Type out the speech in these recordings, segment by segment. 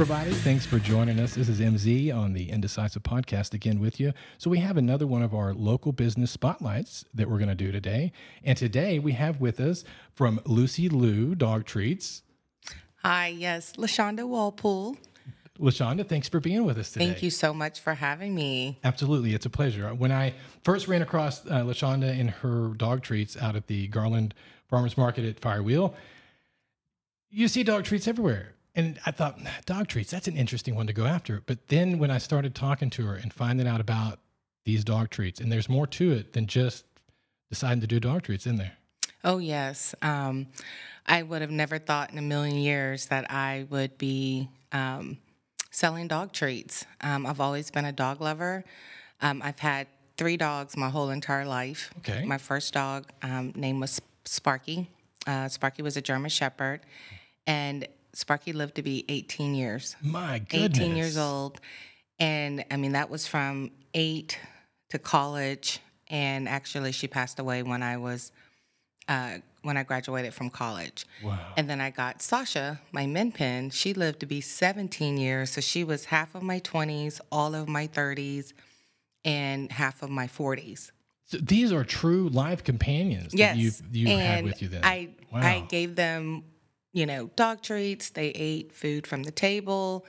Everybody. Thanks for joining us. This is MZ on the Indecisive Podcast again with you. So, we have another one of our local business spotlights that we're going to do today. And today we have with us from Lucy Lou Dog Treats. Hi, yes, LaShonda Walpole. LaShonda, thanks for being with us today. Thank you so much for having me. Absolutely. It's a pleasure. When I first ran across uh, LaShonda and her dog treats out at the Garland Farmers Market at Firewheel, you see dog treats everywhere. And I thought, dog treats, that's an interesting one to go after. But then when I started talking to her and finding out about these dog treats, and there's more to it than just deciding to do dog treats in there. Oh, yes. Um, I would have never thought in a million years that I would be um, selling dog treats. Um, I've always been a dog lover. Um, I've had three dogs my whole entire life. Okay. My first dog um, name was Sparky. Uh, Sparky was a German Shepherd, and Sparky lived to be 18 years. My goodness. 18 years old. And I mean, that was from eight to college. And actually, she passed away when I was, uh, when I graduated from college. Wow. And then I got Sasha, my min pin. She lived to be 17 years. So she was half of my 20s, all of my 30s, and half of my 40s. So these are true live companions Yes. that you you and had with you then. I wow. I gave them, you know, dog treats. They ate food from the table,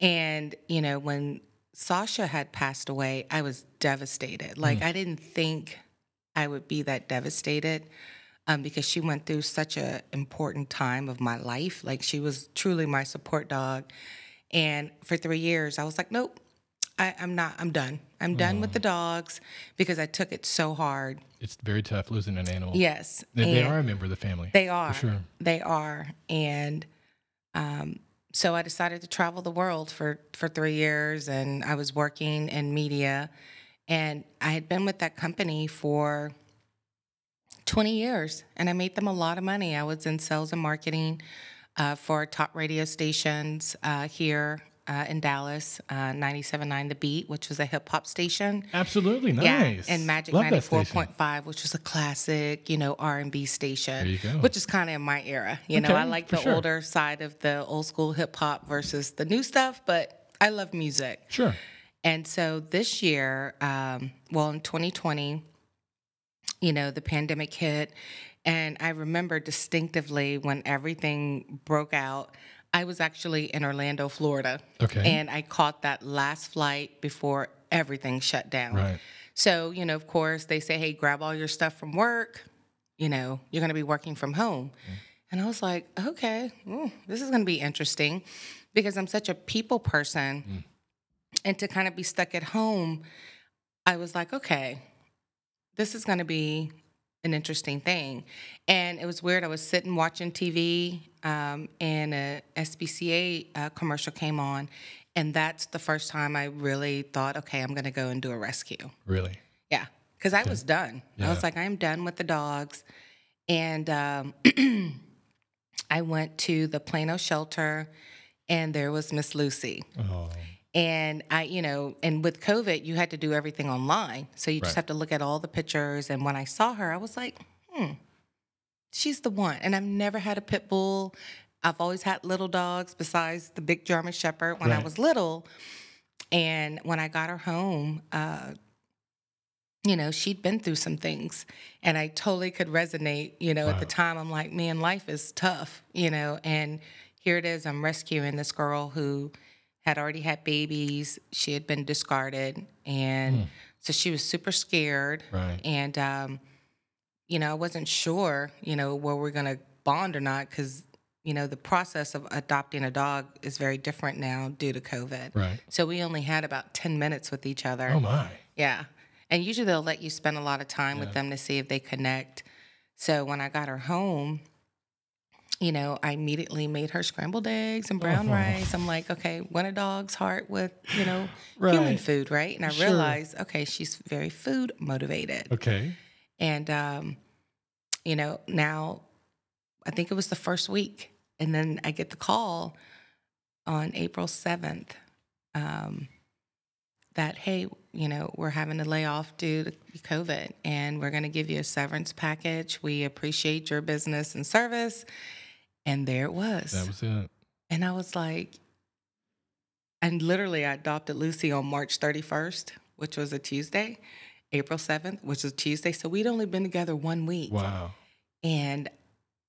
and you know, when Sasha had passed away, I was devastated. Like I didn't think I would be that devastated. Um, because she went through such a important time of my life. Like she was truly my support dog. And for three years, I was like, nope, I, I'm not, I'm done. I'm done with the dogs because I took it so hard. it's very tough losing an animal. Yes. They, they are a member of the family. they are. sure. They are. And um, so I decided to travel the world for, for three years, and I was working in media. And I had been with that company for 20 years, and I made them a lot of money. I was in sales and marketing uh, for top radio stations uh, here uh, in Dallas, uh, 97.9 The Beat, which was a hip hop station. Absolutely nice. Yeah, and Magic Love that ninety four station. point five, which was a classic, you know, R and B station. There you go. Which is kind of in my era. You know, I like the sure. older side of the old school hip hop versus the new stuff, but I love music. Sure. And so this year, um, well, in 2020, you know, the pandemic hit. And I remember distinctively when everything broke out, I was actually in Orlando, Florida. Okay. And I caught that last flight before everything shut down. Right. So, you know, of course, they say, hey, grab all your stuff from work. You know, you're going to be working from home. And I was like, okay, mm, this is going to be interesting because I'm such a people person. And to kind of be stuck at home, I was like, okay, this is going to be an interesting thing. And it was weird. I was sitting watching TV, um, and a SPCA uh, commercial came on, and that's the first time I really thought, okay, I'm going to go and do a rescue. Really. Yeah, because I was done. I was like, I'm done with the dogs, and um, I went to the Plano shelter, and there was Miss Lucy. Oh. And I, you know, and with COVID, you had to do everything online. So you just Right. have to look at all the pictures. And when I saw her, I was like, hmm, she's the one. And I've never had a pit bull. I've always had little dogs besides the big German Shepherd when I was little. And when I got her home, uh, you know, she'd been through some things and I totally could resonate. You know, at the time, I'm like, man, life is tough, you know, and here it is, I'm rescuing this girl who had already had babies. She had been discarded. And so she was super scared. Right. And, um, you know, I wasn't sure, you know, were we're to bond or not because, you know, the process of adopting a dog is very different now due to COVID. Right. So we only had about 10 minutes with each other. Oh my. Yeah. And usually they'll let you spend a lot of time with them to see if they connect. So when I got her home, you know, I immediately made her scrambled eggs and brown Oh. rice. I'm like, okay, when a dog's heart with, you know, human food, right? And I Sure. realized, okay, she's very food motivated. Okay. And, um, you know, now I think it was the first week. And then I get the call on April 7th um, that, hey, you know, we're having to lay off due to COVID and we're going to give you a severance package. We appreciate your business and service. And there it was. That was it. and I was like, and literally I adopted Lucy on March 31st, which was a Tuesday, April 7th, which was Tuesday. So we'd only been together one week. Wow. And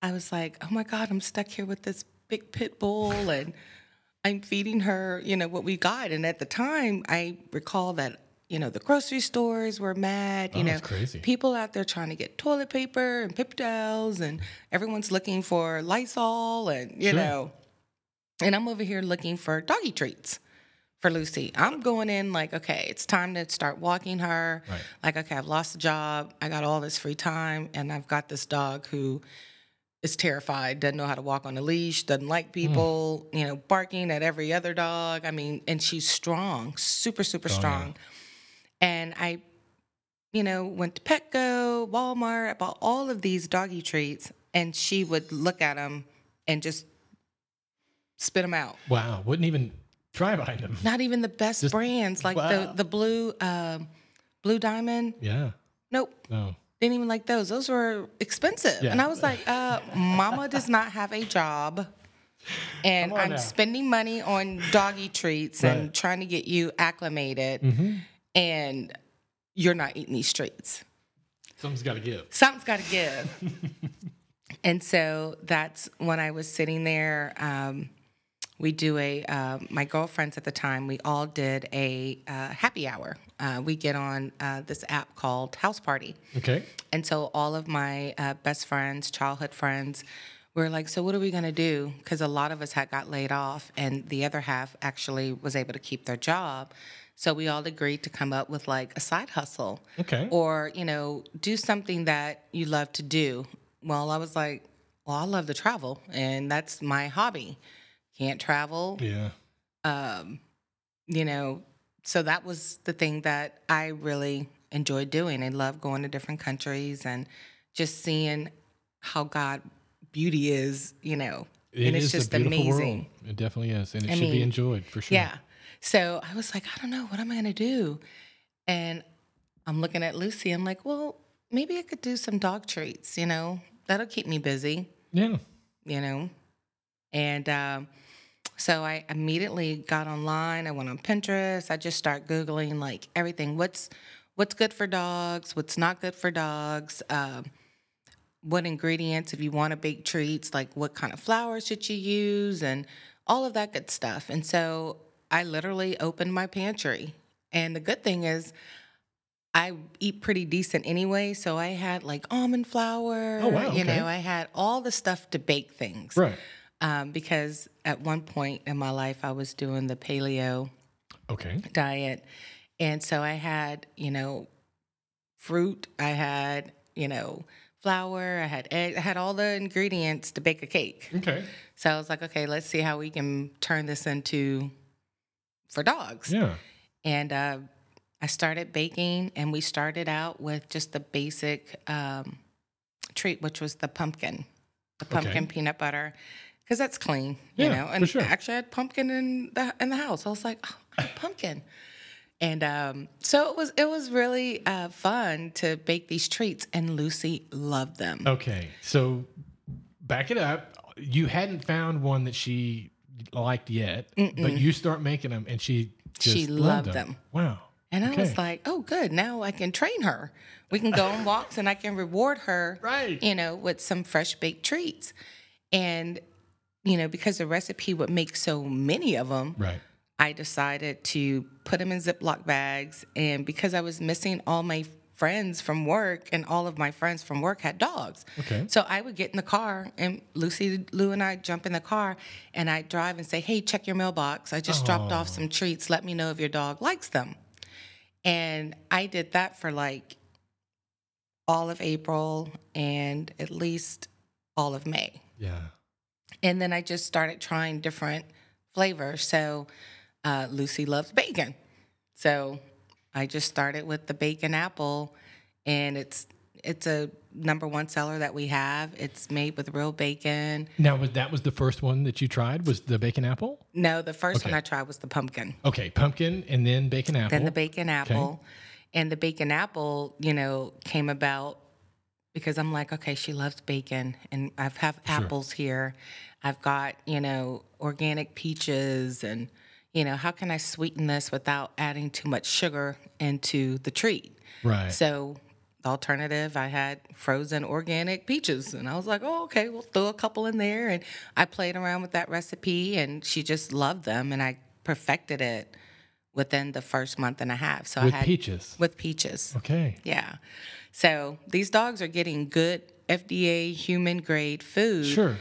I was like, oh my God, I'm stuck here with this big pit bull and I'm feeding her, you know, what we got. And at the time, I recall that, you know, the grocery stores were mad, you Oh, know, crazy. people out there trying to get toilet paper and paper towels and everyone's looking for Lysol and, you Sure. know, and I'm over here looking for doggy treats for Lucy. I'm going in like, okay, it's time to start walking her. Right. Like, okay, I've lost a job. I got all this free time, and I've got this dog who is terrified, doesn't know how to walk on a leash, doesn't like hmm. people, you know, barking at every other dog. I mean, and she's strong, super, super Oh, yeah. And I, you know, went to Petco, Walmart, I bought all of these doggy treats, and she would look at them and just spit them out. Wow. Wouldn't even try behind them. Not even the best Just- brands, like wow. the the blue, um, blue diamond. Yeah. Nope, No. didn't even like those. Those were expensive, Yeah. and I was like, uh, "Mama does not have a job." And I'm now. spending money on doggy treats and trying to get you acclimated, Mm-hmm. And you're not eating these treats. Something's got to give. Something's got to give. and so that's when I was sitting there. Um, we do a, uh, my girlfriends at the time, we all did a uh, happy hour. Uh, we get on uh, this app called House Party. Okay. And so all of my uh, best friends, childhood friends, were like, so what are we going to do? Because a lot of us had got laid off, and the other half actually was able to keep their job. So we all agreed to come up with like a side hustle Okay. or you know do something that you love to do well i was like well i love to travel and that's my hobby can't travel Yeah. um, you know so that was the thing that i really enjoyed doing i love going to different countries and just seeing how god beauty is you know It and it's is just a beautiful amazing world. It definitely is, and it I should be enjoyed for sure. yeah. So I was like, I don't know, what am I going to do? And I'm looking at Lucy. I'm like, well, maybe I could do some dog treats, you know, that'll keep me busy, Yeah. you know. And um, so I immediately got online. I went on Pinterest. I just start Googling like everything. What's what's good for dogs? What's not good for dogs? Um, what ingredients if you want to bake treats like what kind of flour should you use and all of that good stuff and so i literally opened my pantry and the good thing is i eat pretty decent anyway so i had like almond flour Oh, wow, you okay. know i had all the stuff to bake things Right. um, because at one point in my life i was doing the paleo Okay. diet. And so I had, you know, fruit, I had, you know, flour, I had egg, I had all the ingredients to bake a cake. Okay. So I was like, okay, let's see how we can turn this into for dogs. Yeah. And uh, I started baking, and we started out with just the basic um, treat, which was the pumpkin, the pumpkin Okay. peanut butter, because that's clean, Yeah, you know. for And sure. actually, I had pumpkin in the in the house. I was like, oh, pumpkin, and um, so it was it was really uh, fun to bake these treats, and Lucy loved them. Okay. So back it up. You hadn't found one that she liked yet, but you start making them, and she just She loved loved them. Wow. And I Okay. was like, oh, good. Now I can train her. We can go on walks and I can reward her, Right. you know, with some fresh baked treats. And, you know, because the recipe would make so many of them, Right. I decided to put them in Ziploc bags. And because I was missing all my friends from work and all of my friends from work had dogs. Okay. So I would get in the car and Lucy, Lou, and I jump in the car and I'd drive and say, Hey, check your mailbox. I just dropped off some treats. Let me know if your dog likes them. And I did that for like all of April and at least all of May. Yeah. And then I just started trying different flavors. So uh, Lucy loves bacon. So I just started with the bacon apple, and it's it's a number one seller that we have. It's made with real bacon. Now, was that was the first one that you tried? Was the bacon apple? No, the first Okay. one I tried was the pumpkin. Okay, pumpkin and then bacon apple. Then the bacon apple. And the bacon apple, you know, came about because I'm like, okay, she loves bacon and I've have apples here. I've got, you know, organic peaches and you know, how can I sweeten this without adding too much sugar into the treat? Right. So the alternative, I had frozen organic peaches, and I was like, oh, okay, we'll throw a couple in there. And I played around with that recipe, and she just loved them, and I perfected it within the first month and a half. So With I had peaches. with peaches. Okay. Yeah. So these dogs are getting good FDA human grade food. Sure.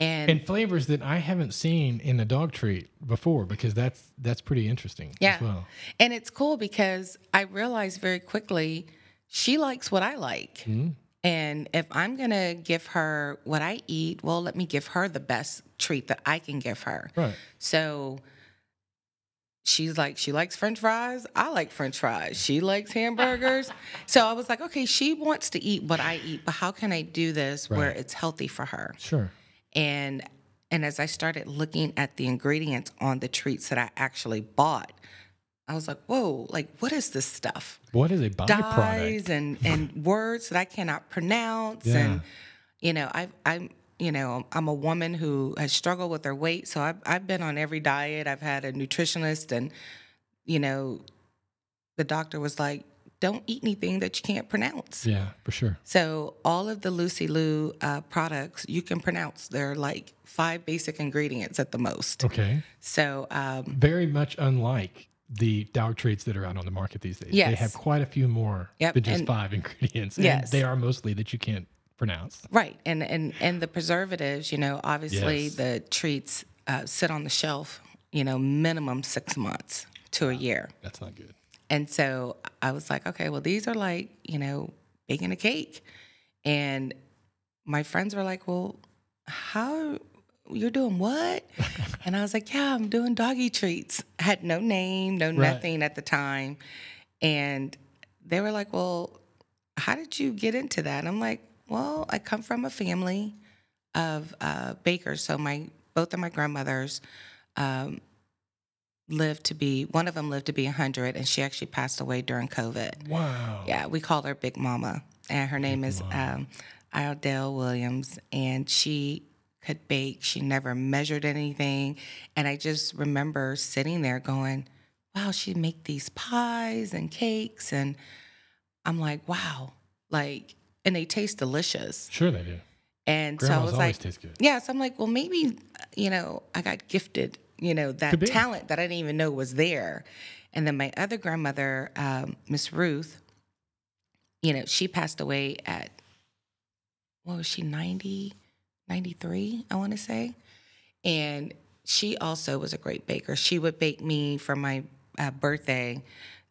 And, And flavors that I haven't seen in a dog treat before because that's that's pretty interesting yeah. as well. And it's cool because I realized very quickly she likes what I like. Mm-hmm. And if I'm going to give her what I eat, well, let me give her the best treat that I can give her. Right. So she's like, she likes french fries. I like french fries. She likes hamburgers. so I was like, okay, she wants to eat what I eat, but how can I do this where it's healthy for her? Sure. And and as I started looking at the ingredients on the treats that I actually bought, I was like, whoa, like what is this stuff? What is a byproduct? Dyes and and words that I cannot pronounce. Yeah. And you know, I I'm you know, I'm a woman who has struggled with her weight. So I've I've been on every diet. I've had a nutritionist and you know, the doctor was like, don't eat anything that you can't pronounce. Yeah, for sure. So all of the Lucy Lou uh, products you can pronounce. They're like five basic ingredients at the most. Okay. So um, Very much unlike the dog treats that are out on the market these days. Yes. They have quite a few more Yep, than just and- five ingredients. And Yes. they are mostly that you can't pronounce. right, and and and the preservatives. You know, obviously Yes. the treats uh, sit on the shelf. You know, minimum six months to a year. That's not good. And so I was like, okay, well, these are like, you know, baking a cake. And my friends were like, well, how you're doing what? and I was like, yeah, I'm doing doggy treats. I had no name, no Right. nothing at the time. And they were like, well, how did you get into that? I'm like, well, I come from a family of uh, bakers. So my both of my grandmothers um, lived to be one of them lived to be 100 and she actually passed away during covid. Wow. yeah we called her big mama and her name is um, Idell williams and she could bake. She never measured anything and i just remember sitting there going wow she make these pies and cakes and i'm like wow like and they taste delicious. Sure they do. and so i was always like yeah, so I'm like, well, maybe, you know, I got gifted, you know, that talent that I didn't even know was there. And then my other grandmother, um, Miss Ruth, you know, she passed away at, what was she, 90, 93, I want to say. And she also was a great baker. She would bake me for my uh, birthday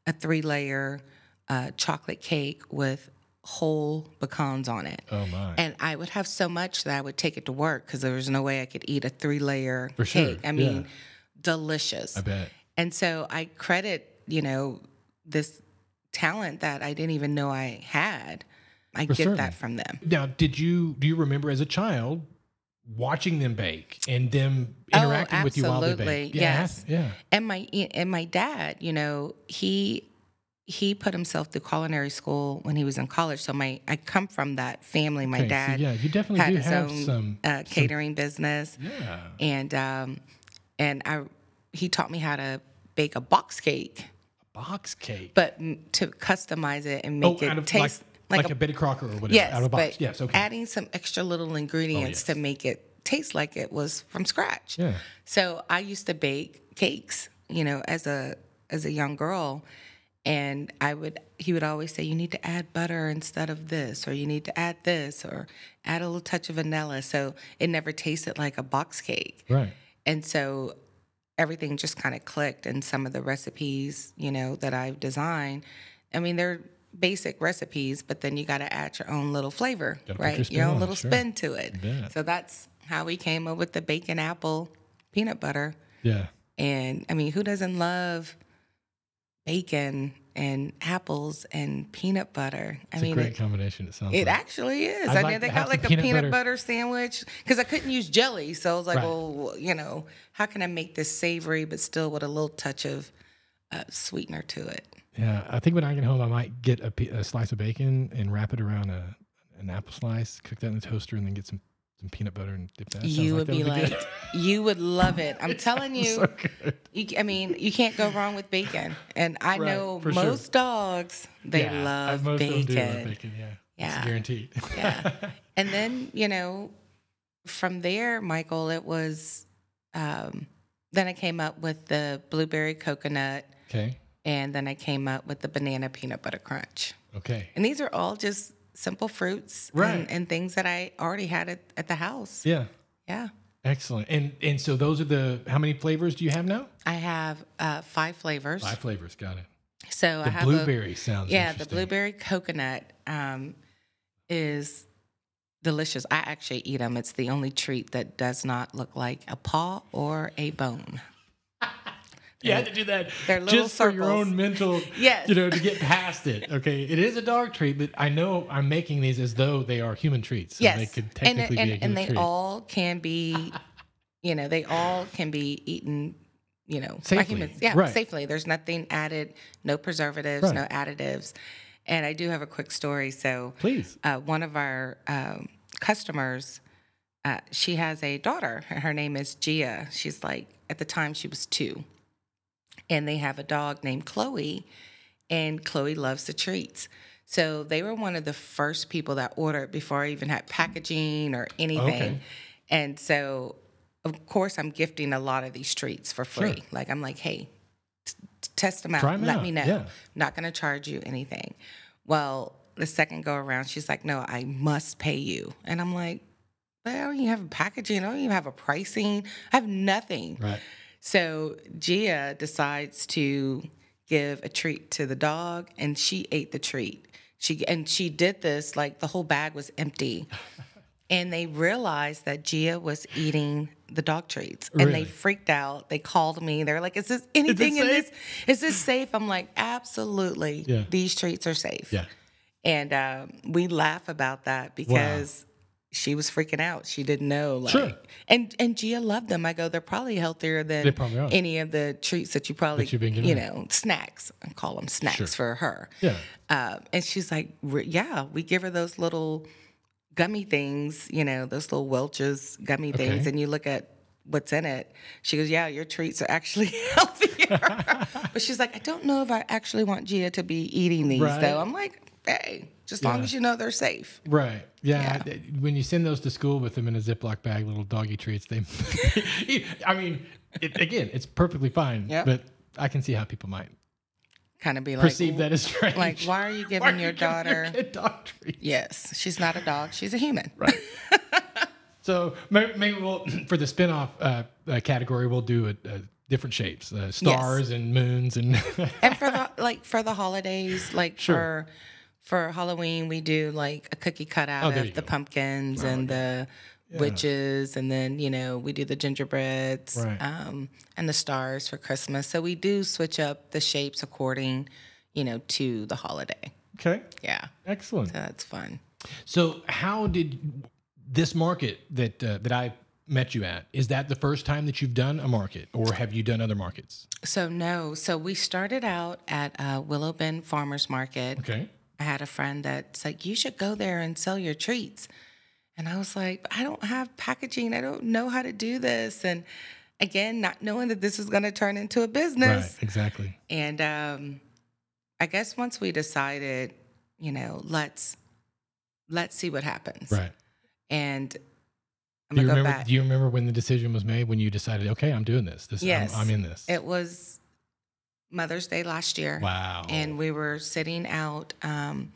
a three layer uh, chocolate cake with whole pecans on it. Oh my. And I would have so much that I would take it to work because there was no way I could eat a three layer For sure, cake. I mean, delicious. I bet. And so I credit, you know, this talent that I didn't even know I had. I For get certain. that from them. Now, did you do you remember as a child watching them bake and them Oh, interacting with you while they absolutely, bake? yes. Yeah. And my and my dad, you know, he he put himself through culinary school when he was in college. So my I come from that family. My Okay, so dad yeah, you definitely had do his have own some. uh, catering business. yeah. and um, and I he taught me how to bake a box cake, A Box cake. but to customize it and make oh, it of taste like, like, like, a, a, Betty Crocker or whatever. yes, out of a box. but yes. Okay. adding some extra little ingredients to yes. make it taste like it was from scratch. yeah. So I used to bake cakes, you know, as a as a young girl, and I would he would always say you need to add butter instead of this, or you need to add this, or add a little touch of vanilla, so it never tasted like a box cake. Right. And so everything just kind of clicked and some of the recipes, you know, that I've designed. I mean, they're basic recipes, but then you got to add your own little flavor, Gotta right? your Your own it, little sure. spin to it. bet. So that's how we came up with the bacon apple peanut butter. Yeah. And I mean, who doesn't love bacon and apples and peanut butter? I It's mean, a great it, combination. It sounds it like. actually is. I'd I like mean, they got like a peanut peanut, butter. butter. sandwich because I couldn't use jelly. So I was like, Right. well, you know, how can I make this savory but still with a little touch of uh, sweetener to it? Yeah, I think when I get home, I might get a, a slice of bacon and wrap it around a an apple slice, cook that in the toaster, and then get some some peanut butter and dip that. you would Sounds be like, good. you would love it. I'm telling you, so good. you, I mean, you can't go wrong with bacon. And I Right, know for sure. most dogs, they Yeah, love most of them bacon. do love bacon. Yeah, Yeah. it's guaranteed. Yeah. and then, you know, from there, Michael, it was, um, then I came up with the blueberry coconut, okay. and then I came up with the banana peanut butter crunch. Okay. And these are all just simple fruits Right. and, and things that I already had at, at the house. Yeah. Yeah. Excellent. And and so those are the how many flavors do you have now? I have uh, five flavors. Five flavors. Got it. So I The have a, blueberry sounds yeah, the blueberry coconut um, is delicious. I actually eat them. It's the only treat that does not look like a paw or a bone. You had to do that They're little just for your own mental, Yes. you know, to get past it. Okay, it is a dog treat, but I know I'm making these as though they are human treats. So yes, they could and technically and, be a and they treat. all can be, you know, they all can be eaten. You know, by Safely, humans. Yeah, right. safely. There's nothing added, no preservatives, Right. no additives. And I do have a quick story. So, Please. uh, one of our um, customers, uh, she has a daughter. Her name is Gia. She's like, at the time, she was two. And they have a dog named Chloe, and Chloe loves the treats. So they were one of the first people that ordered before I even had packaging or anything. Okay. And so, of course, I'm gifting a lot of these treats for free. Sure. Like, I'm like, hey, t- t- test them out. Try 'em Let out, me know. yeah. Not going to charge you anything. Well, the second go around, she's like, no, I must pay you. And I'm like, I don't even have a packaging. I don't even have a pricing. I have nothing. Right. So Gia decides to give a treat to the dog, and she ate the treat. She and she did this like the whole bag was empty, and they realized that Gia was eating the dog treats, and Really? they freaked out. They called me. They're like, "Is this anything in this? Is this safe?" I'm like, "Absolutely. Yeah. These treats are safe." Yeah. And um, we laugh about that because she was freaking out. She didn't know. Like, Sure. And and Gia loved them. I go, they're probably healthier than probably any of the treats that you probably, That you've been giving you her. know, snacks. I call them snacks Sure. for her. Yeah. Um, and she's like, yeah, we give her those little gummy things, you know, those little Welch's gummy things. Okay. And you look at what's in it. She goes, yeah, your treats are actually healthier. but she's like, I don't know if I actually want Gia to be eating these, Right. though. I'm like, hey, just long as you know they're safe. Right. Yeah. th- When you send those to school with them in a Ziploc bag, little doggy treats, they, I mean, it, again, it's perfectly fine, Yep. but I can see how people might Kind of be like, perceive that as strange. like, why are you giving Why your you giving daughter? kid dog treats? Yes, she's not a dog. She's a human. Right. so may- maybe we'll, for the spinoff uh, uh, category, we'll do a, a different shapes, uh, stars and moons and. and for the like for the holidays, like Sure. for for Halloween, we do like a cookie cutout Oh, of the go. Oh, pumpkins and the witches, and then you know we do the gingerbreads Right. um, and the stars for Christmas. So we do switch up the shapes according, you know, to the holiday. okay. Yeah, Excellent. so that's fun. So, how did this market that uh, that I met you at? Is that the first time that you've done a market, or have you done other markets? So no, so we started out at uh, Willow Bend Farmers Market. Okay. I had a friend that's like, you should go there and sell your treats. And I was like, I don't have packaging. I don't know how to do this. And again, not knowing that this is going to turn into a business. Right. Exactly. And um, I guess once we decided, you know, let's let's see what happens. Right. And I'm Do you remember? back. Do you remember when the decision was made when you decided, okay, I'm doing this. This. I'm- I'm, in this. it was Mother's Day last year. wow. and we were sitting out um,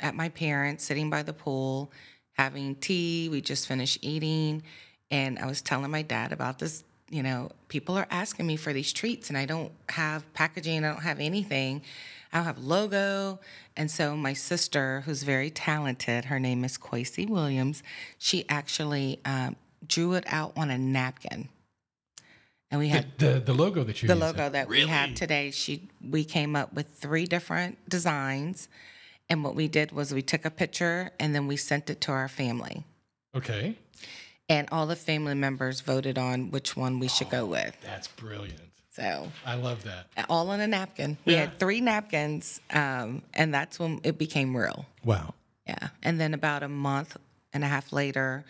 at my parents, sitting by the pool, having tea. We just finished eating, and I was telling my dad about this. You know, people are asking me for these treats, and I don't have packaging. I don't have anything. I don't have logo. And so my sister, who's very talented, her name is Quasi Williams. She actually um, drew it out on a napkin, and we had the, the the logo that you the used. logo that we have today she we came up with three different designs and what we did was we took a picture and then we sent it to our family Okay. and all the family members voted on which one we should go with That's brilliant. so I love that. all on a napkin we Yeah. had three napkins um, and that's when it became real Wow. yeah and then about a month and a half later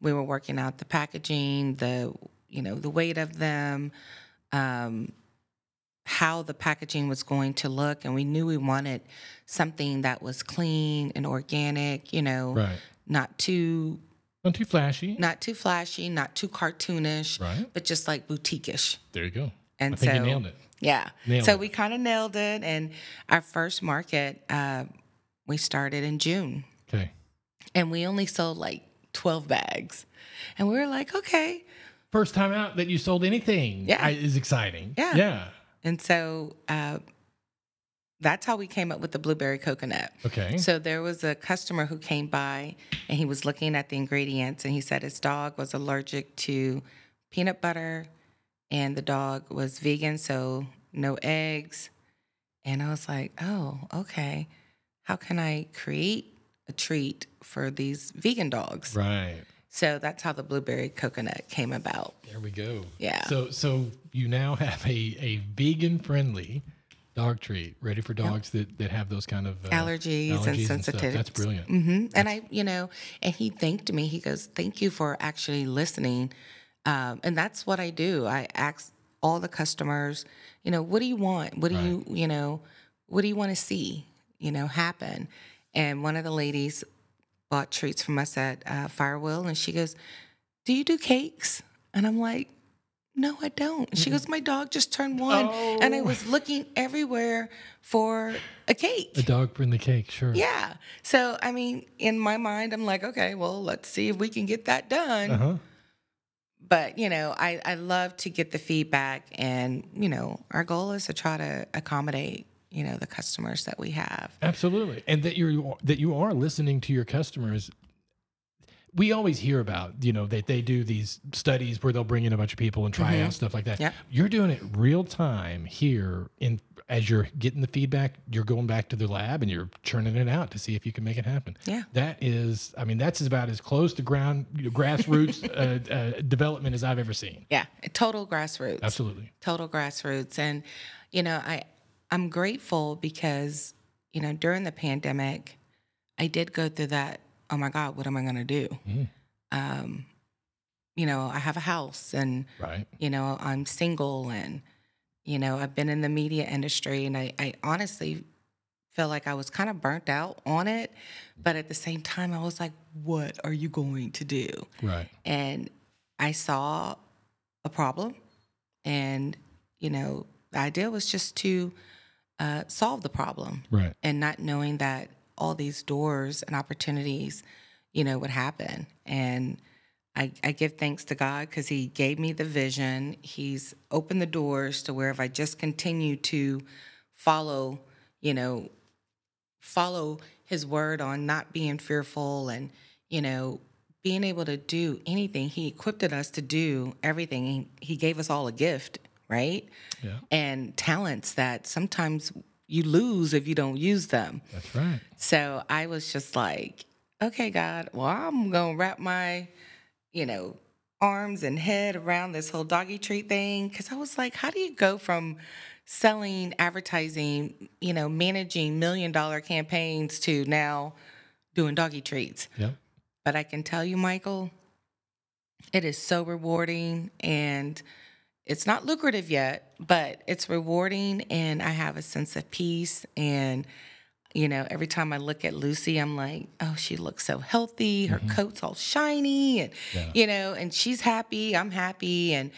we were working out the packaging, the you know the weight of them, um, how the packaging was going to look, and we knew we wanted something that was clean and organic. You know, Right. not too Not too flashy. not too flashy, not too cartoonish, Right. but just like boutique-ish. There you go. And I think so you nailed it. yeah. Nailed so it. we kind of nailed it. And our first market, uh, we started in June Okay. and we only sold like 12 bags. And we were like, okay. First time out that you sold anything Yeah. Is exciting. Yeah. Yeah. And so uh, that's how we came up with the blueberry coconut. Okay. So there was a customer who came by and he was looking at the ingredients and he said his dog was allergic to peanut butter and the dog was vegan, so no eggs. And I was like, oh, okay. How can I create a treat for these vegan dogs? right. So that's how the blueberry coconut came about. There we go. Yeah. So so you now have a, a vegan friendly dog treat ready for dogs that, that have those kind of uh, allergies, and stuff. sensitivities. That's brilliant. hmm And I, you know, and he thanked me. He goes, "Thank you for actually listening." Um, and that's what I do. I ask all the customers, you know, what do you want? What do you, you know, what do you want to see, you know, happen? And one of the ladies bought treats from us at uh, Firewheel, and she goes, "Do you do cakes?" And I'm like, "No, I don't." And she goes, "My dog just turned one, and I Oh. was looking everywhere for a cake." A dog bring the cake, sure. Yeah. So, I mean, in my mind, I'm like, okay, well, let's see if we can get that done. Uh huh. But, you know, I, I love to get the feedback, and, you know, our goal is to try to accommodate, you know, the customers that we have. Absolutely, and that you're that you are listening to your customers. We always hear about you know that they do these studies where they'll bring in a bunch of people and try out stuff like that. Mm-hmm. Yep. You're doing it real time here in as you're getting the feedback. You're going back to the lab and you're churning it out to see if you can make it happen. Yeah. that is. I mean, that's about as close to ground you know, grassroots uh, uh, development as I've ever seen. Yeah. Total grassroots. Absolutely. total grassroots and you know i i'm grateful because you know during the pandemic i did go through that oh my god what am i going to do Mm. um you know i have a house and Right. you know i'm single and you know i've been in the media industry and i, I honestly feel like i was kind of burnt out on it but at the same time i was like what are you going to do Right. and I saw a problem, and you know, the idea was just to uh, solve the problem, Right. and not knowing that all these doors and opportunities, you know, would happen. And I, I give thanks to God because He gave me the vision. He's opened the doors to where if I just continue to follow, you know, follow his word on not being fearful and you know being able to do anything he equipped us to do everything he, he gave us all a gift right Yeah. and talents that sometimes you lose if you don't use them That's right. so i was just like okay god well i'm gonna wrap my you know arms and head around this whole doggy treat thing because i was like how do you go from selling advertising you know managing million dollar campaigns to now doing doggy treats Yep. but i can tell you michael it is so rewarding and it's not lucrative yet but it's rewarding and i have a sense of peace and you know every time i look at lucy i'm like oh she looks so healthy her mm-hmm. coat's all shiny and Yeah. you know and she's happy i'm happy and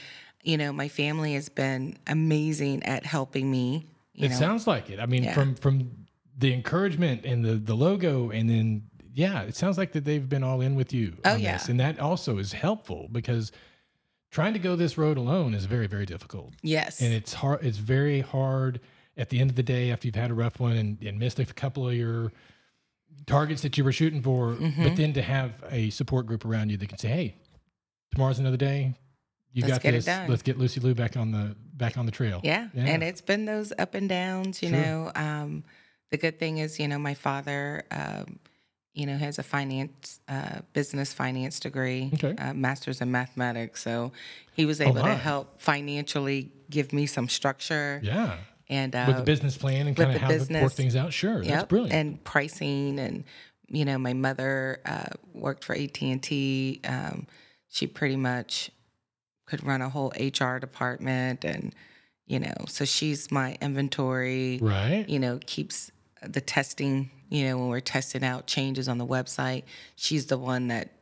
you know my family has been amazing at helping me you it know sounds like it. I mean, Yeah. from from the encouragement and the the logo, and then yeah, it sounds like that they've been all in with you. Oh, yeah. this. and that also is helpful because trying to go this road alone is very very difficult, yes and it's hard. It's very hard at the end of the day after you've had a rough one and, and missed a couple of your targets that you were shooting for, Mm-hmm. but then to have a support group around you that can say, "Hey, tomorrow's another day." You Let's got this. done." Let's get Lucy Lou back on the back on the trail. Yeah. Yeah. And it's been those up and downs, you Sure. know. Um, the good thing is, you know, my father, um, you know, has a finance, uh, business finance degree, Okay. uh, master's in mathematics. So he was able Oh, to help financially give me some structure Yeah. and uh, with the business plan and kind of how to work business. thing out. Sure, that's brilliant. and pricing and you know, my mother uh, worked for AT and T. Um, she pretty much could run a whole HR department, and you know, so she's my inventory. Right. You know, keeps the testing. You know, when we're testing out changes on the website, she's the one that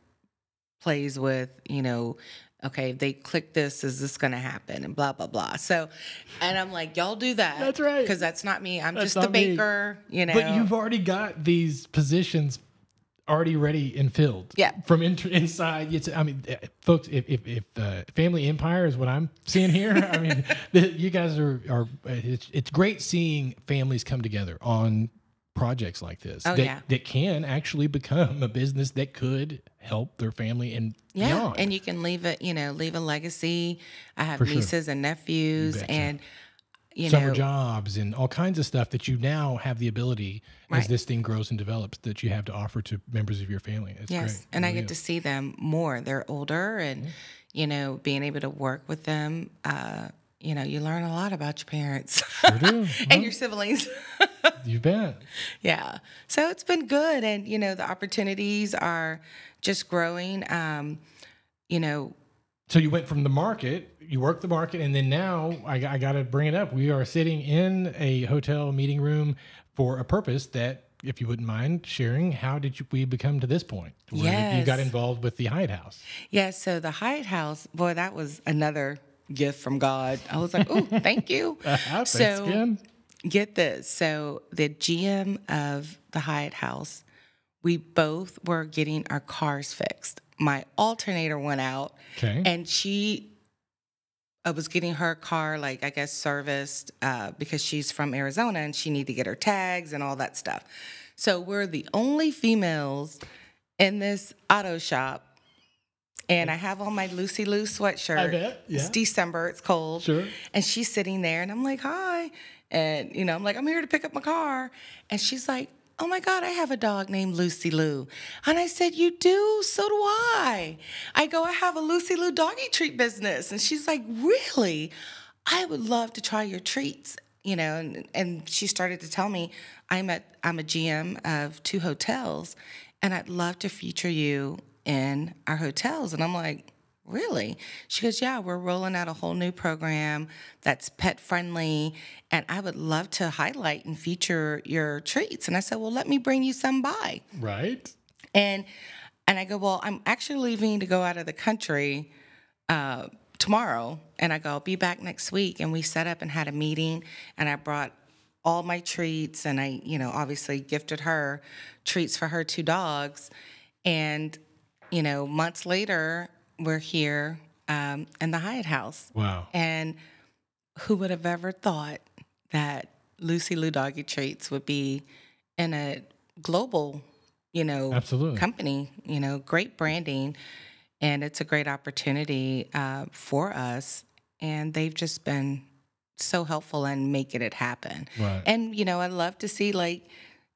plays with. You know, okay, if they click this, is this going to happen? And blah blah blah. So, and I'm like, y'all do that. That's right. Because that's not me. I'm That's just the not me. baker. You know. But you've already got these positions already ready and filled. Yeah. From in, inside, it's, I mean, eh, folks, if if, if uh, family empire is what I'm seeing here, I mean, the, you guys are are. It's, it's great seeing families come together on projects like this Oh, that, yeah. that can actually become a business that could help their family and Yeah, beyond. and you can leave it, you know, leave a legacy. I have For sure. nieces and nephews, and you summer know, jobs and all kinds of stuff that you now have the ability as this thing grows and develops that you have to offer to members of your family. It's yes, great. and It I really get to see them more. They're older, and you know, being able to work with them. Uh, you know, you learn a lot about your parents Sure do. and your siblings. You bet. yeah, so it's been good, and you know, the opportunities are just growing. Um, you know, So you went from the market, you worked the market, and then now I, I got to bring it up. We are sitting in a hotel meeting room for a purpose that, if you wouldn't mind sharing, how did you, we become to this point? Where You got involved with the Hyatt House. Yeah, so the Hyatt House, boy, that was another gift from God. I was like, oh, thank you. Thanks So- again. Get this. So the GM of the Hyatt House, we both were getting our cars fixed. My alternator went out, Okay. and she uh, was getting her car, like I guess, serviced uh, because she's from Arizona and she needed to get her tags and all that stuff. So we're the only females in this auto shop. And I have on my Lucy Lou sweatshirt. I bet, It's. December, it's cold. Sure. And she's sitting there, and I'm like, hi. And, you know, I'm like, I'm here to pick up my car. And she's like, oh my God, I have a dog named Lucy Lou. And I said, you do? So do I. I go, I have a Lucy Lou doggy treat business. And she's like, really? I would love to try your treats. You know, and, and she started to tell me, I'm at I'm a GM of two hotels, and I'd love to feature you in our hotels. And I'm like, Really? She goes, Yeah, we're rolling out a whole new program that's pet friendly, and I would love to highlight and feature your treats. And I said, Well, let me bring you some by. Right. And and I go, Well, I'm actually leaving to go out of the country uh, tomorrow. And I go, I'll be back next week. And we set up and had a meeting, and I brought all my treats, and I, you know, obviously gifted her treats for her two dogs. And, you know, months later, we're here um, in the Hyatt House. Wow. And who would have ever thought that Lucy Lou Doggy Treats would be in a global, you know, Absolutely. company, you know, great branding. And it's a great opportunity uh, for us. And they've just been so helpful in making it happen. Right. And, you know, I love to see like,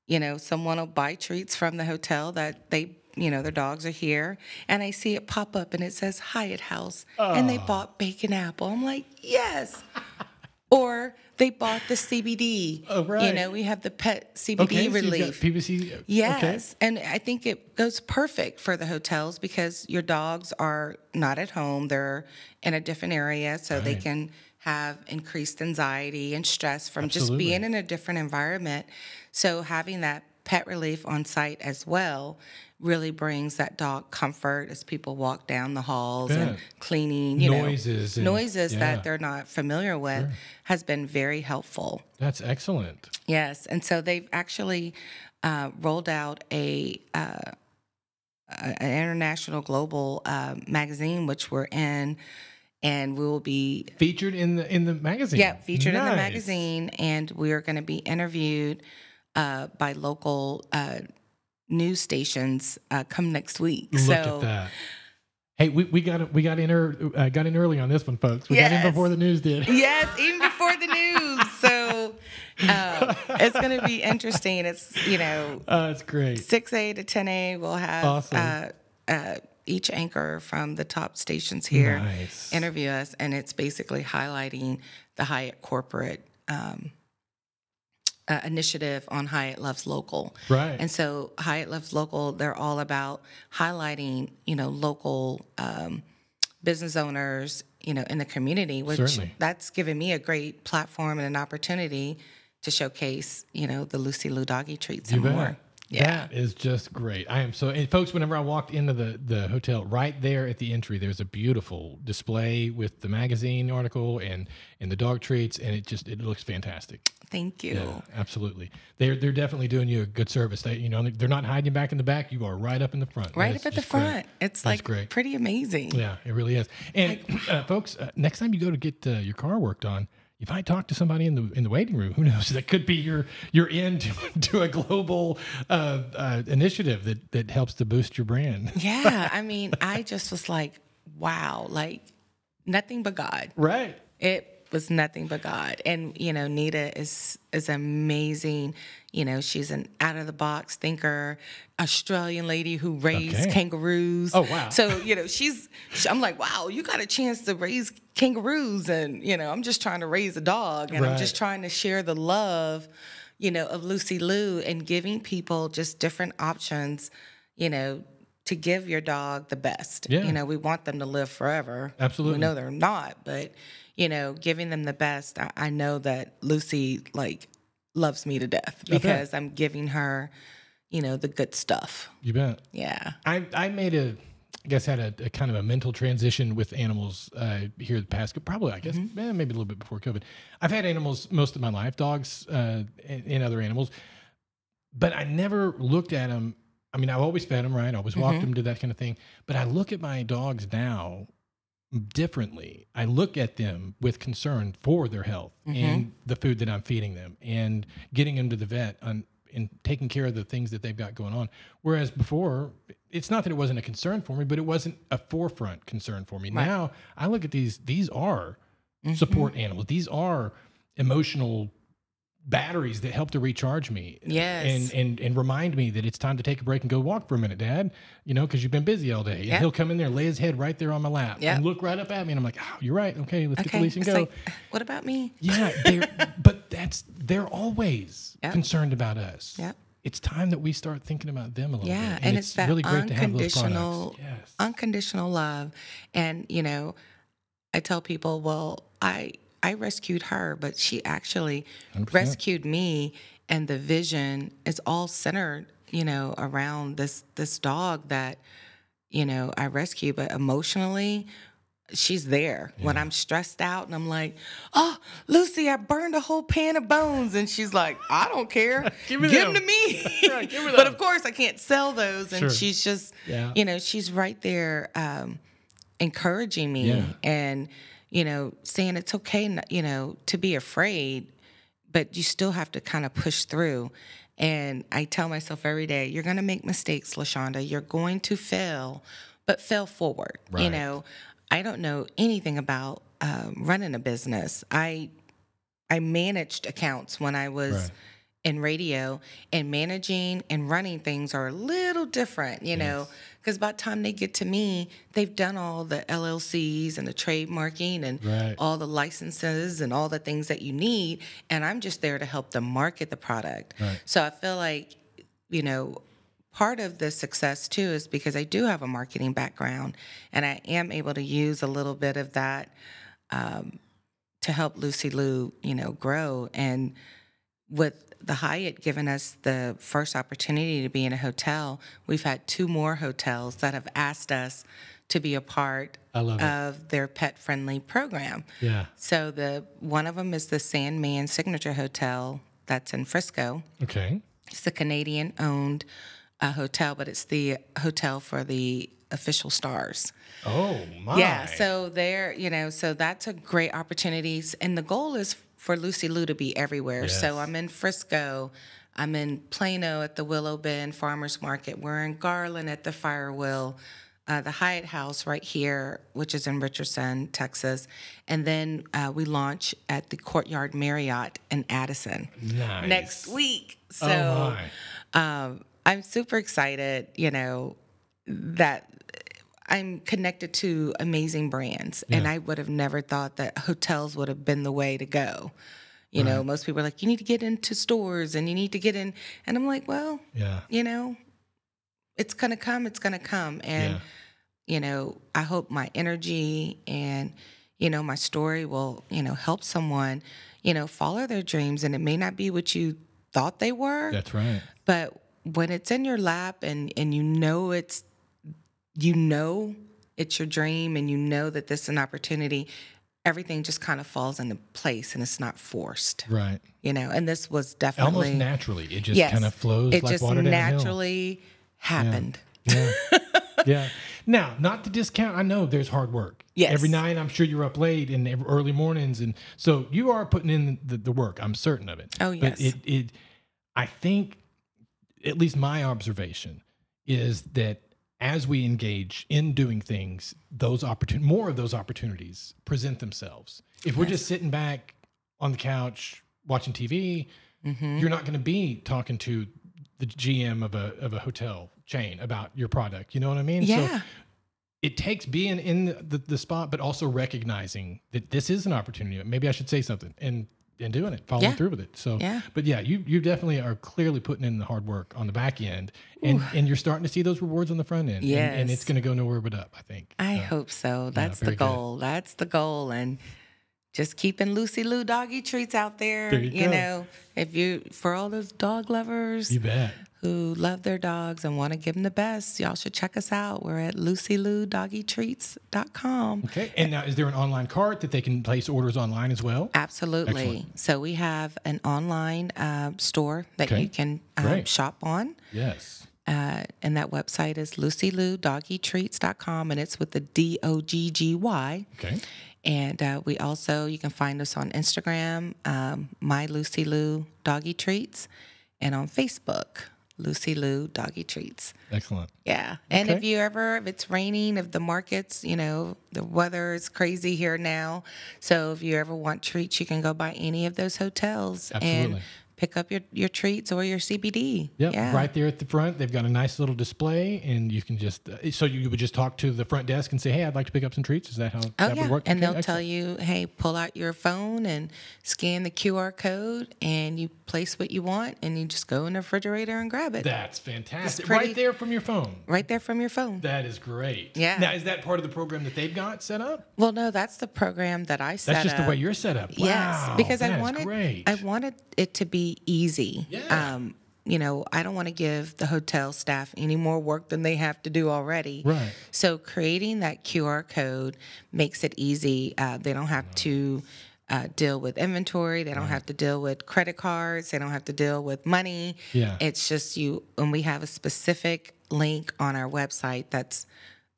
you know, someone will buy treats from the hotel that they, you know, their dogs are here. And I see it pop up and it says Hyatt House. And they Oh. bought bacon apple. I'm like, yes. or they bought the CBD. Oh, right. You know, we have the pet CBD okay. So you've got Okay. Yes. And I think it goes perfect for the hotels because your dogs are not at home. They're in a different area. So they can have increased anxiety and stress from Absolutely. just being in a different environment. So having that pet relief on site as well really brings that dog comfort as people walk down the halls and cleaning, you Noises and- know, noises yeah. that they're not familiar with has been very helpful. That's excellent. Yes, and so they've actually uh, rolled out a, uh, an international global uh, magazine, which we're in, and we will be Featured in the in the magazine. yeah featured in the magazine, and we are going to be interviewed uh, by local uh, news stations uh, come next week. Look so at that. Hey, we, we got we got in uh, got in early on this one, folks. We got in before the news did. Yes, even before the news. So uh, it's going to be interesting. It's you know Uh, it's great. 6A to 10A, we'll have Awesome. uh, uh, each anchor from the top stations here Nice. interview us, and it's basically highlighting the Hyatt corporate um, uh, initiative on Hyatt Loves Local. Right. And so Hyatt Loves Local, they're all about highlighting, you know, local um, business owners, you know, in the community, which Certainly. that's given me a great platform and an opportunity to showcase, you know, the Lucy Lou Doggy treats and bet. more. Yeah. That is just great. I am so, and folks, whenever I walked into the, the hotel, right there at the entry, there's a beautiful display with the magazine article and, and the dog treats, and it just, it looks fantastic. Thank you. Yeah, absolutely. They're, they're definitely doing you a good service. They, you know, they're not hiding back in the back. You are right up in the front. Right up at the just great. front. It's That's like great. pretty amazing. Yeah, it really is. And uh, folks, uh, next time you go to get uh, your car worked on, you might talk to somebody in the in the waiting room. Who knows? That could be your your end to, to a global uh, uh, initiative that that helps to boost your brand. Yeah. I mean, I just was like, wow, like nothing but God. Right. It was nothing but God. And you know, Nita is is amazing. You know, she's an out of the box thinker, Australian lady who raised Okay. kangaroos. Oh, wow. So you know, she's. she- I'm like, wow, you got a chance to raise kangaroos, and you know, I'm just trying to raise a dog, and I'm just trying to share the love, you know, of Lucy Lou and giving people just different options, you know. To give your dog the best. Yeah. You know, we want them to live forever. Absolutely. We know they're not, but you know, giving them the best. I, I know that Lucy like loves me to death because I'm giving her, you know, the good stuff. You bet. Yeah. I I made a I guess had a, a kind of a mental transition with animals uh, here the past probably I guess Mm-hmm. eh, maybe a little bit before COVID. I've had animals most of my life, dogs uh, and, and other animals, but I never looked at them. I mean, I've always fed them, right? I always walked Mm-hmm. them, did that kind of thing. But I look at my dogs now differently. I look at them with concern for their health Mm-hmm. and the food that I'm feeding them and getting them to the vet on, and taking care of the things that they've got going on. Whereas before, it's not that it wasn't a concern for me, but it wasn't a forefront concern for me. Now I look at these, these are Mm-hmm. support animals. These are emotional batteries that help to recharge me. Yes. And and and remind me that it's time to take a break and go walk for a minute, Dad. You know, because you've been busy all day. And Yep. he'll come in there, lay his head right there on my lap, Yep. and look right up at me, and I'm like, "Oh, you're right. Okay, let's get the leash and It's go." like, uh, what about me? yeah, they're, but that's they're always Yep. concerned about us. Yep. It's time that we start thinking about them a little Yeah, bit. and, it's, that really great to have those unconditional, products. Yes. unconditional love. And you know, I tell people, well, I I rescued her, but she actually 100%. rescued me, and the vision is all centered, you know, around this this dog that, you know, I rescue, but emotionally. She's there when I'm stressed out and I'm like, oh, Lucy, I burned a whole pan of bones. And she's like, I don't care. Give me them them." to me. Right, give me but of course, I can't sell those. And Sure. she's just, Yeah. you know, she's right there um, encouraging me Yeah. and, you know, saying it's okay, you know, to be afraid, but you still have to kind of push through. And I tell myself every day, you're going to make mistakes, LaShonda. You're going to fail, but fail forward. You know, I don't know anything about um, running a business. I I managed accounts when I was Right. In radio, and managing and running things are a little different, you know, because by the time they get to me, they've done all the LLCs and the trademarking and Right. all the licenses and all the things that you need. And I'm just there to help them market the product. Right. So I feel like, you know, part of the success too is because I do have a marketing background and I am able to use a little bit of that um, to help Lucy Lou, you know, grow. And with the Hyatt given us the first opportunity to be in a hotel, we've had two more hotels that have asked us to be a part love it. of their pet friendly program. Yeah. So the one of them is the Sandman Signature Hotel that's in Frisco. Okay. It's a Canadian owned uh, hotel, but it's the hotel for the official stars. Oh my. Yeah, so there, you know, so that's a great opportunity. And the goal is for Lucy Lou to be everywhere. Yes. So I'm in Frisco, I'm in Plano at the Willow Bend Farmers Market, we're in Garland at the Firewheel, uh, the Hyatt House right here, which is in Richardson, Texas. And then uh, we launch at the Courtyard Marriott in Addison nice. next week. So oh my. um, I'm super excited, you know, that I'm connected to amazing brands. And I would have never thought that hotels would have been the way to go. You know, most people are like, you need to get into stores and you need to get in. And I'm like, well, Yeah. you know, it's going to come, it's going to come. And, Yeah. you know, I hope my energy and, you know, my story will, you know, help someone, you know, follow their dreams. And it may not be what you thought they were, That's right. but when it's in your lap and, and you know it's, you know it's your dream and you know that this is an opportunity, everything just kind of falls into place and it's not forced, Right. you know. And this was definitely Almost naturally. It just yes, kind of flows It like just water down a hill. naturally happened. Yeah. yeah. Now, not to discount, I know there's hard work. Yes. Every night, I'm sure you're up late and early mornings. And so you are putting in the, the work. I'm certain of it. Oh, yes. But it, it, I think, at least my observation is that as we engage in doing things, those opportun more of those opportunities present themselves. If we're just sitting back on the couch watching TV, Mm-hmm. you're not going to be talking to the GM of a of a hotel chain about your product. You know what I mean? Yeah. So it takes being in the, the, the spot, but also recognizing that this is an opportunity. Maybe I should say something and and doing it, following Yeah. through with it. So, Yeah. but yeah, you you definitely are clearly putting in the hard work on the back end, and and you're starting to see those rewards on the front end. and, and it's going to go nowhere but up. I think. I Uh, hope so. That's the very good. goal. That's the goal. And just keeping Lucy Lou doggy treats out there. There you go. know, if you, for all those dog lovers you bet. Who love their dogs and want to give them the best, y'all should check us out. We're at lucylou.doggystreats.com. Okay. And now, is there an online cart that they can place orders online as well? Absolutely. Excellent. So we have an online uh, store that Okay. you can um, shop on. Yes. Uh, and that website is lucylou.doggystreats.com, and it's with the D O G G Y. Okay. And uh, we also, you can find us on Instagram, um, My Lucy Lou Doggy Treats, and on Facebook, Lucy Lou Doggy Treats. Excellent. Yeah. And if you ever, if it's raining, if the markets, you know, the weather is crazy here now. So if you ever want treats, you can go by any of those hotels and Absolutely. Pick up your, your treats or your CBD. Yep, Yeah. right there at the front. They've got a nice little display, and you can just uh, so you would just talk to the front desk and say, "Hey, I'd like to pick up some treats." Is that how Oh that yeah, would work? and Okay, they'll tell you, "Hey, pull out your phone and scan the QR code, and you place what you want, and you just go in the refrigerator and grab it That's fantastic. pretty- right there from your phone. right there from your phone." That is great. Yeah. Now, is that part of the program that they've got set up? Well, no, that's the program that I set up. That's just up. the way you're set up. Wow, Yes, because I wanted great. I wanted it to be easy. Yeah. Um, you know, I don't want to give the hotel staff any more work than they have to do already. Right. So creating that QR code makes it easy. Uh, they don't have to uh, deal with inventory. They don't have to deal with credit cards. They don't have to deal with money. Yeah. It's just you, and we have a specific link on our website that's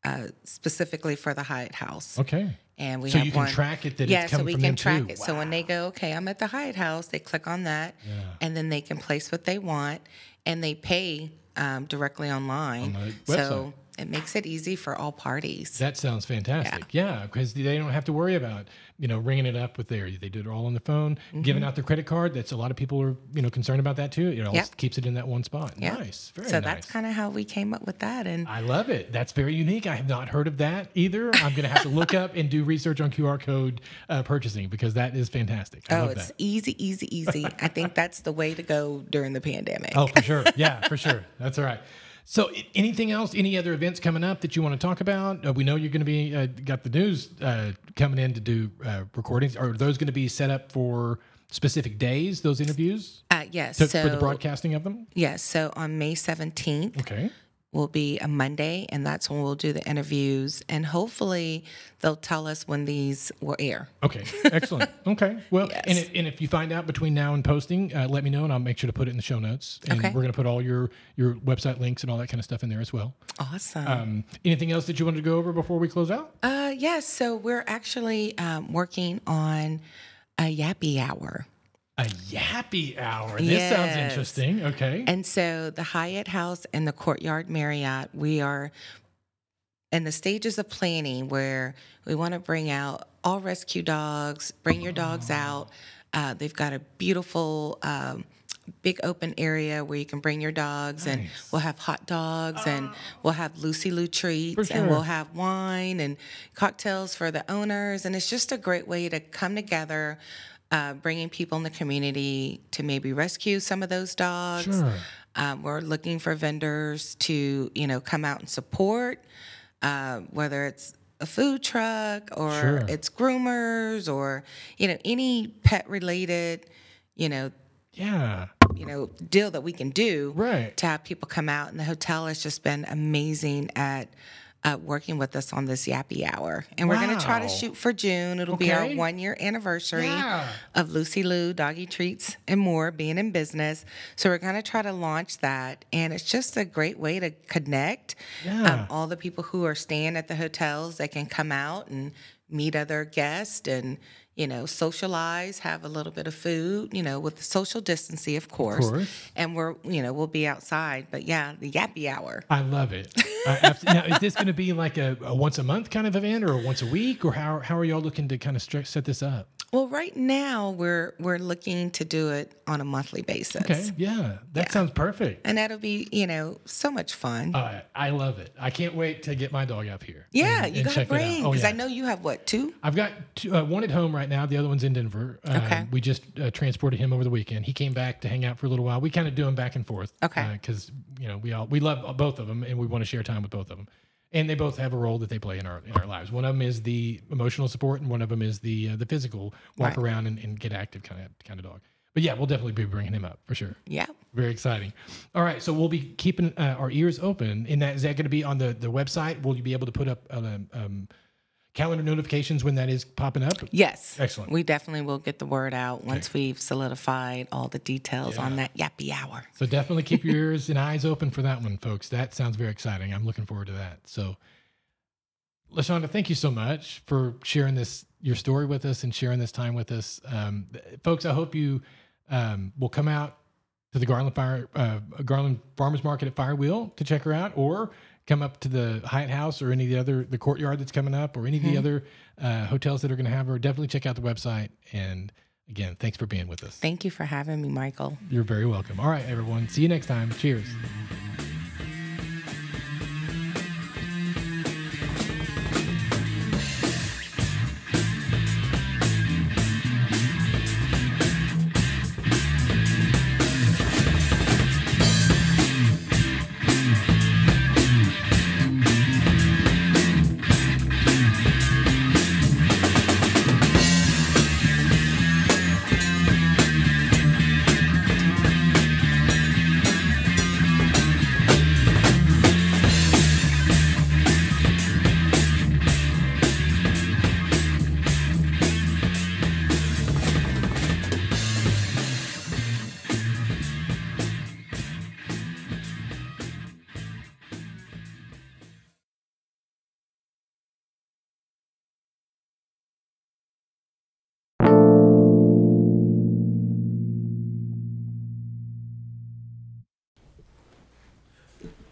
uh, specifically for the Hyatt House. okay. And we So have you can one. track it that it's yeah, so we can track too. it. So when they go, okay, I'm at the Hyatt House, they click on that, and then they can place what they want, and they pay um, directly online. On so it makes it easy for all parties. That sounds fantastic. Yeah, because they don't have to worry about you know ringing it up with their. They do it all on the phone, giving out their credit card. That's a lot of people are you know concerned about that too. It all Mm-hmm. Yep. keeps it in that one spot. Yeah. Nice, very so nice. that's kind of how we came up with that. And I love it. That's very unique. I have not heard of that either. I'm going to have to look up and do research on QR code uh, purchasing because that is fantastic. I oh, love it's that. easy, easy, easy. I think that's the way to go during the pandemic. Oh, for sure. Yeah, for sure. That's all right. So, anything else? Any other events coming up that you want to talk about? Uh, we know you're going to be uh, got the news uh, coming in to do uh, recordings. Are those going to be set up for specific days? Those interviews Uh, yes. to, so for the broadcasting of them? yes. So on May 17th, Okay. Will be a Monday, and that's when we'll do the interviews. And hopefully, they'll tell us when these will air. Okay, excellent. Okay, well, and, Yes. if, and if you find out between now and posting, uh, let me know, and I'll make sure to put it in the show notes. And Okay. we're going to put all your your website links and all that kind of stuff in there as well. Awesome. Um, anything else that you wanted to go over before we close out? Uh, yes. So we're actually um, working on a yappy hour. A yappy hour. This sounds interesting. Okay. And so the Hyatt House and the Courtyard Marriott, we are in the stages of planning where we want to bring out all rescue dogs, bring your dogs out. Uh, they've got a beautiful, um, big open area where you can bring your dogs, and we'll have hot dogs, and we'll have Lucy Lou treats, For and we'll have wine and cocktails for the owners. And it's just a great way to come together. Uh, bringing people in the community to maybe rescue some of those dogs. Sure. Um, we're looking for vendors to, you know, come out and support, uh, whether it's a food truck or Sure. it's groomers or, you know, any pet related, you know, Yeah. you know, deal that we can do Right. to have people come out. And the hotel has just been amazing at uh, working with us on this Yappy Hour. And we're going to try to shoot for June. It'll be our one year anniversary Yeah. of Lucy Lou, Doggy Treats, and more being in business. So we're going to try to launch that. And it's just a great way to connect. Yeah. Um, all the people who are staying at the hotels, they can come out and meet other guests and, you know, socialize, have a little bit of food, you know, with the social distancing, of course. course. And we're, you know, we'll be outside. But yeah, the Yappy Hour. I love it. Abs- now, is this going to be like a, a once a month kind of event, or once a week, or how how are y'all looking to kind of stri- set this up? Well, right now we're we're looking to do it on a monthly basis. Okay, yeah, that sounds perfect. And that'll be, you know, so much fun. Uh, I love it. I can't wait to get my dog up here. yeah, and- you got to bring Oh, because yeah. I know you have what two? I've got two, uh, one at home right now. The other one's in Denver. Uh, Okay. We just uh, transported him over the weekend. He came back to hang out for a little while. We kind of do him back and forth. Okay. Because you know we all we love both of them and we want to share time with both of them. And they both have a role that they play in our in our lives. One of them is the emotional support, and one of them is the uh, the physical walk Right. around and, and get active kind of kind of dog. But yeah, we'll definitely be bringing him up for sure. Yeah. Very exciting. All right, so we'll be keeping uh, our ears open. And that is that going to be on the the website? Will you be able to put up um, um, calendar notifications when that is popping up? Yes. Excellent. We definitely will get the word out once we've solidified all the details on that Yappy Hour. So definitely keep your ears and eyes open for that one, folks. That sounds very exciting. I'm looking forward to that. So, Lashonda, thank you so much for sharing this your story with us and sharing this time with us, um, folks. I hope you um, will come out to the Garland Fire uh, Garland Farmers Market at Firewheel to check her out, or come up to the Hyatt House or any of the other the courtyard that's coming up, or any of the other uh, hotels that are going to have her. Definitely check out the website. And again, thanks for being with us. Thank you for having me, Michael. You're very welcome. All right, everyone. See you next time. Cheers.